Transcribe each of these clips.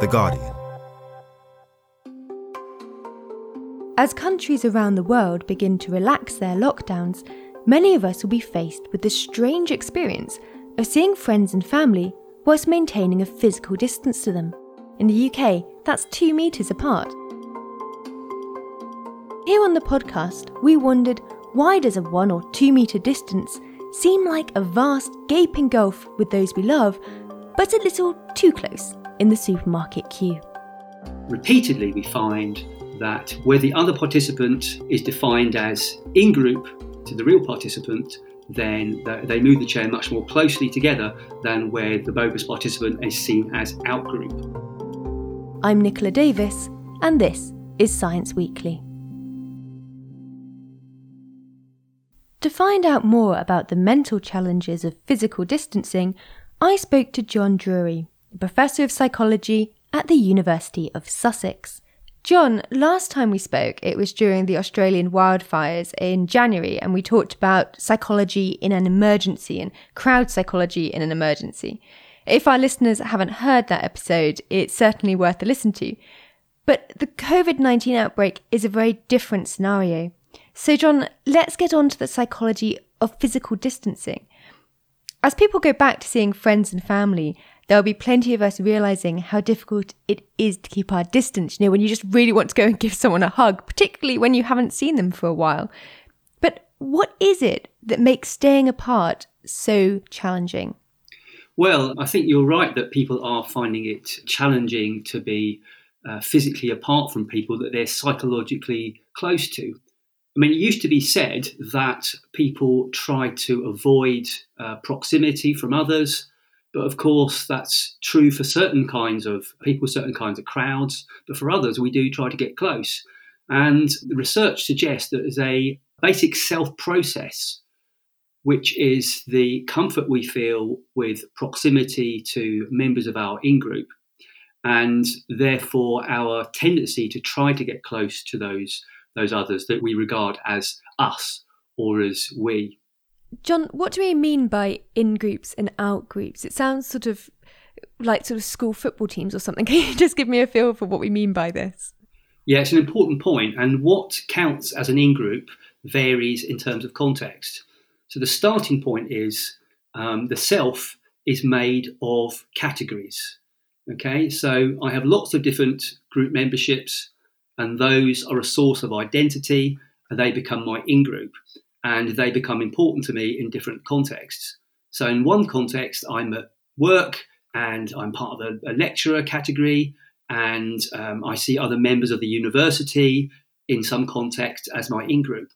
The Guardian. As countries around the world begin to relax their lockdowns, many of us will be faced with the strange experience of seeing friends and family whilst maintaining a physical distance to them. In the UK, that's two metres apart. Here on the podcast, we wondered why does a one or two metre distance seem like a vast gaping gulf with those we love, but a little too close in the supermarket queue? Repeatedly, we find that where the other participant is defined as in group to the real participant, then they move the chair much more closely together than where the bogus participant is seen as out group. I'm Nicola Davis, and this is Science Weekly. To find out more about the mental challenges of physical distancing, I spoke to John Drury, professor of psychology at the University of Sussex. John, last time we spoke, it was during the Australian wildfires in January, and we talked about psychology in an emergency and crowd psychology in an emergency. If our listeners haven't heard that episode, it's certainly worth a listen to. But the COVID 19 outbreak is a very different scenario. So, John, let's get on to the psychology of physical distancing. As people go back to seeing friends and family, there'll be plenty of us realizing how difficult it is to keep our distance. You know, when you just really want to go and give someone a hug, particularly when you haven't seen them for a while. But what is it that makes staying apart so challenging? Well, I think you're right that people are finding it challenging to be uh, physically apart from people that they're psychologically close to. I mean, it used to be said that people try to avoid uh, proximity from others but of course, that's true for certain kinds of people, certain kinds of crowds. But for others, we do try to get close. And the research suggests that there's a basic self process, which is the comfort we feel with proximity to members of our in group, and therefore our tendency to try to get close to those, those others that we regard as us or as we. John, what do we mean by in groups and out groups? It sounds sort of like sort of school football teams or something. Can you just give me a feel for what we mean by this? Yeah, it's an important point, and what counts as an in group varies in terms of context. So the starting point is um, the self is made of categories. Okay, so I have lots of different group memberships, and those are a source of identity, and they become my in group and they become important to me in different contexts. So, in one context, I'm at work and I'm part of a, a lecturer category, and um, I see other members of the university in some context as my in group.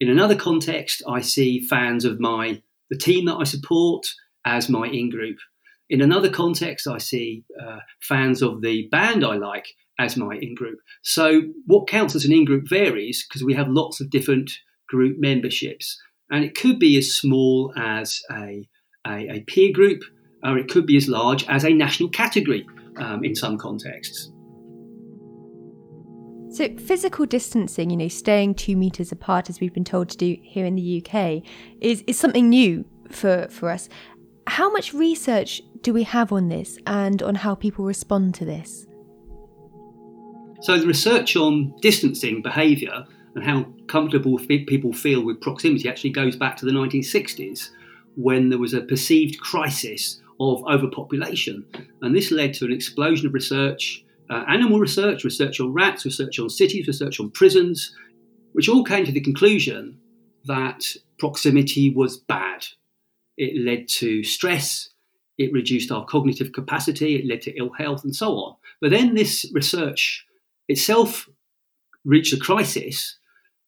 In another context, I see fans of my the team that I support as my in group. In another context, I see uh, fans of the band I like as my in group. So, what counts as an in group varies because we have lots of different group memberships. And it could be as small as a, a, a peer group, or it could be as large as a national category um, in some contexts. So, physical distancing, you know, staying two metres apart, as we've been told to do here in the UK, is, is something new for, for us. How much research do we have on this and on how people respond to this? So, the research on distancing behaviour and how comfortable people feel with proximity actually goes back to the 1960s when there was a perceived crisis of overpopulation. And this led to an explosion of research, uh, animal research, research on rats, research on cities, research on prisons, which all came to the conclusion that proximity was bad. It led to stress, it reduced our cognitive capacity, it led to ill health, and so on. But then this research itself reached a crisis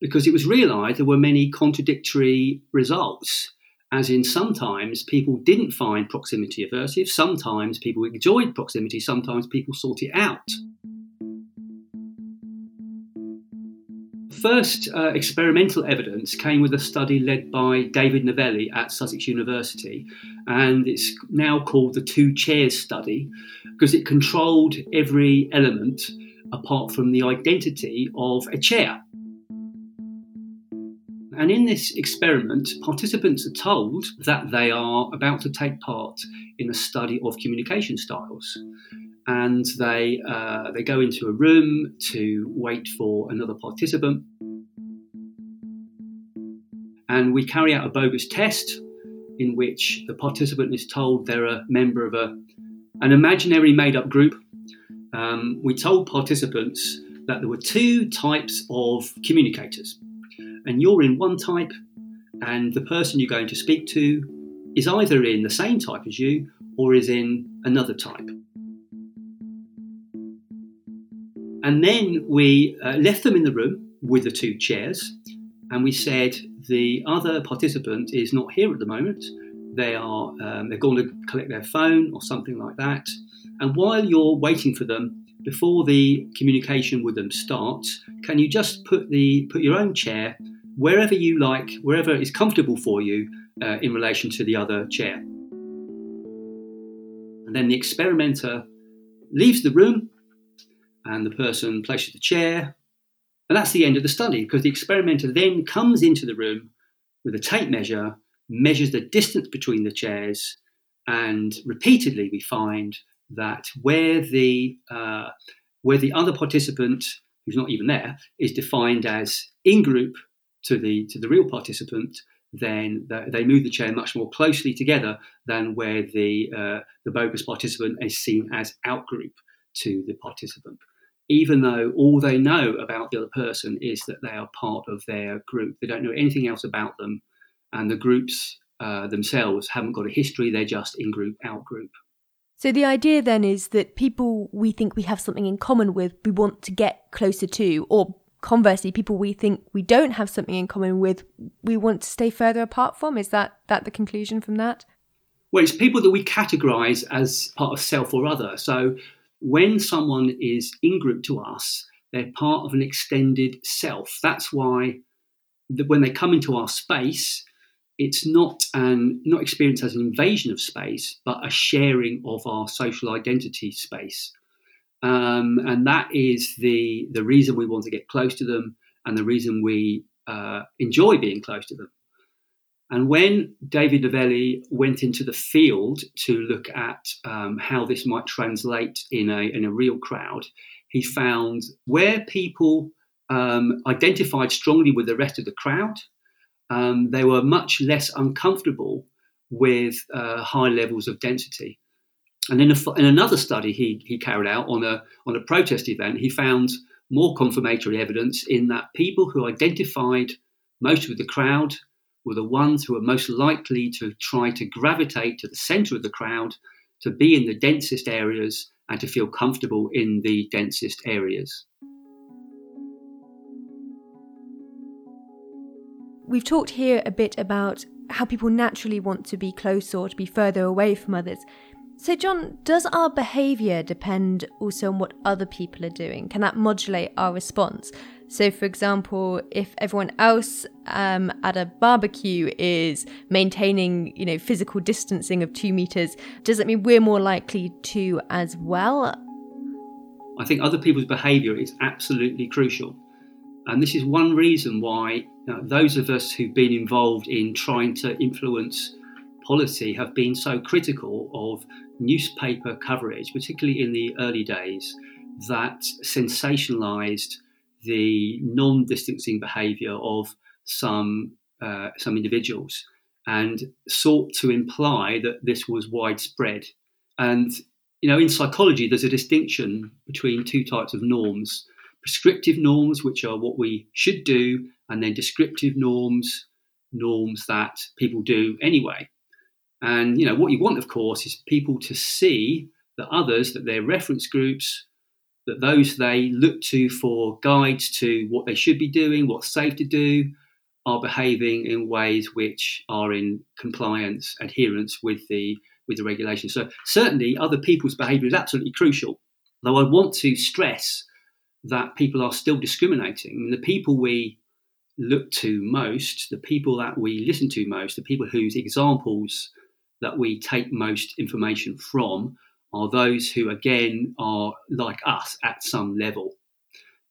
because it was realized there were many contradictory results. As in, sometimes people didn't find proximity aversive, sometimes people enjoyed proximity, sometimes people sought it out. First uh, experimental evidence came with a study led by David Novelli at Sussex University, and it's now called the Two Chairs Study because it controlled every element apart from the identity of a chair. And in this experiment, participants are told that they are about to take part in a study of communication styles. and they uh, they go into a room to wait for another participant, and we carry out a bogus test in which the participant is told they're a member of a an imaginary made up group. Um, we told participants that there were two types of communicators, and you're in one type, and the person you're going to speak to is either in the same type as you or is in another type. And then we uh, left them in the room with the two chairs, and we said the other participant is not here at the moment. They are um, they're going to collect their phone or something like that. And while you're waiting for them, before the communication with them starts, can you just put the put your own chair wherever you like, wherever is comfortable for you uh, in relation to the other chair? And then the experimenter leaves the room, and the person places the chair, and that's the end of the study because the experimenter then comes into the room with a tape measure, measures the distance between the chairs, and repeatedly we find that where the uh, where the other participant who's not even there is defined as in group to the to the real participant, then they move the chair much more closely together than where the uh, the bogus participant is seen as outgroup to the participant. Even though all they know about the other person is that they are part of their group, they don't know anything else about them, and the groups uh, themselves haven't got a history. They're just in group, out group. So the idea then is that people we think we have something in common with, we want to get closer to, or conversely, people we think we don't have something in common with, we want to stay further apart from. Is that that the conclusion from that? Well, it's people that we categorise as part of self or other. So when someone is in group to us, they're part of an extended self. That's why when they come into our space, it's not an not experienced as an invasion of space, but a sharing of our social identity space. Um, and that is the the reason we want to get close to them, and the reason we uh, enjoy being close to them. And when David Novelli went into the field to look at um, how this might translate in a in a real crowd, he found where people um, identified strongly with the rest of the crowd um, they were much less uncomfortable with uh, high levels of density. And in, a, in another study he, he carried out on a, on a protest event, he found more confirmatory evidence in that people who identified most with the crowd were the ones who were most likely to try to gravitate to the center of the crowd, to be in the densest areas, and to feel comfortable in the densest areas. We've talked here a bit about how people naturally want to be close or to be further away from others. So, John, does our behaviour depend also on what other people are doing? Can that modulate our response? So, for example, if everyone else um, at a barbecue is maintaining, you know, physical distancing of two meters, does that mean we're more likely to as well? I think other people's behaviour is absolutely crucial. And this is one reason why uh, those of us who've been involved in trying to influence policy have been so critical of newspaper coverage, particularly in the early days, that sensationalized the non distancing behavior of some, uh, some individuals and sought to imply that this was widespread. And, you know, in psychology, there's a distinction between two types of norms prescriptive norms, which are what we should do, and then descriptive norms, norms that people do anyway. And you know what you want, of course, is people to see that others, that their reference groups, that those they look to for guides to what they should be doing, what's safe to do, are behaving in ways which are in compliance, adherence with the with the regulation. So certainly, other people's behaviour is absolutely crucial. Though I want to stress that people are still discriminating. I mean, the people we look to most, the people that we listen to most, the people whose examples that we take most information from are those who, again, are like us at some level.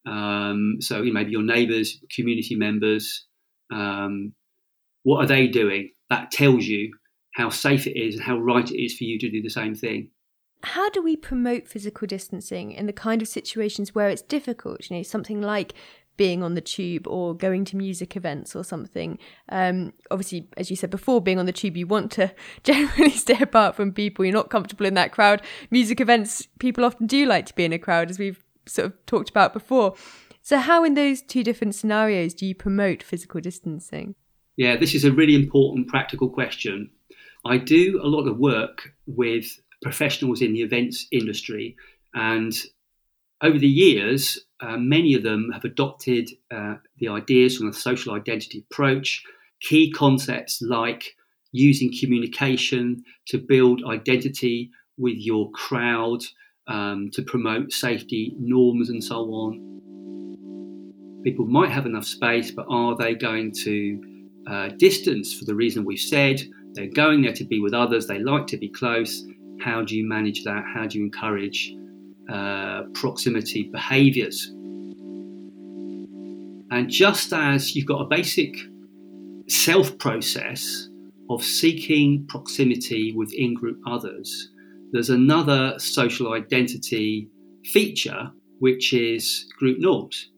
Um, so you know, maybe your neighbours, community members, um, what are they doing? That tells you how safe it is and how right it is for you to do the same thing. how do we promote physical distancing in the kind of situations where it's difficult? You know, something like being on the tube or going to music events or something. Um, obviously, as you said before, being on the tube, you want to generally stay apart from people. You're not comfortable in that crowd. Music events, people often do like to be in a crowd, as we've sort of talked about before. So, how in those two different scenarios do you promote physical distancing? Yeah, this is a really important practical question. I do a lot of work with professionals in the events industry, and over the years, uh, many of them have adopted uh, the ideas from the social identity approach, key concepts like using communication to build identity with your crowd, um, to promote safety norms, and so on. People might have enough space, but are they going to uh, distance for the reason we've said? They're going there to be with others, they like to be close. How do you manage that? How do you encourage uh, proximity behaviors? And just as you've got a basic self process of seeking proximity with in group others, there's another social identity feature, which is group norms.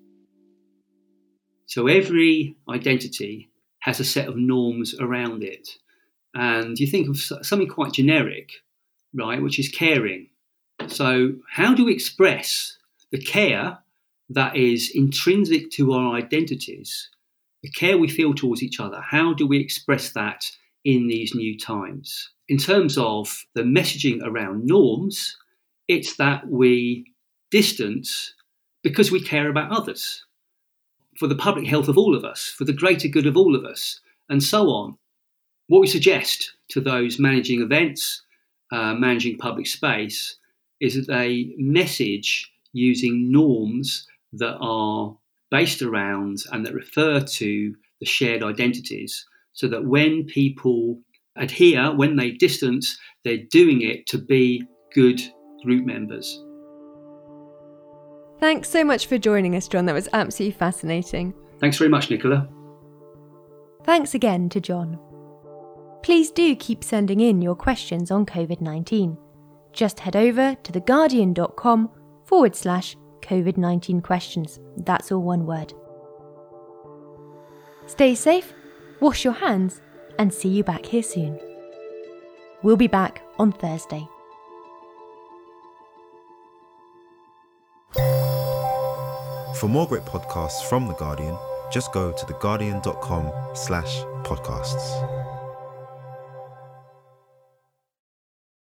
So every identity has a set of norms around it. And you think of something quite generic, right, which is caring. So, how do we express the care that is intrinsic to our identities, the care we feel towards each other? How do we express that in these new times? In terms of the messaging around norms, it's that we distance because we care about others, for the public health of all of us, for the greater good of all of us, and so on. What we suggest to those managing events, uh, managing public space, is that they message using norms that are based around and that refer to the shared identities so that when people adhere, when they distance, they're doing it to be good group members. Thanks so much for joining us, John. That was absolutely fascinating. Thanks very much, Nicola. Thanks again to John. Please do keep sending in your questions on COVID 19. Just head over to theguardian.com forward slash COVID 19 questions. That's all one word. Stay safe, wash your hands, and see you back here soon. We'll be back on Thursday. For more great podcasts from The Guardian, just go to theguardian.com slash podcasts.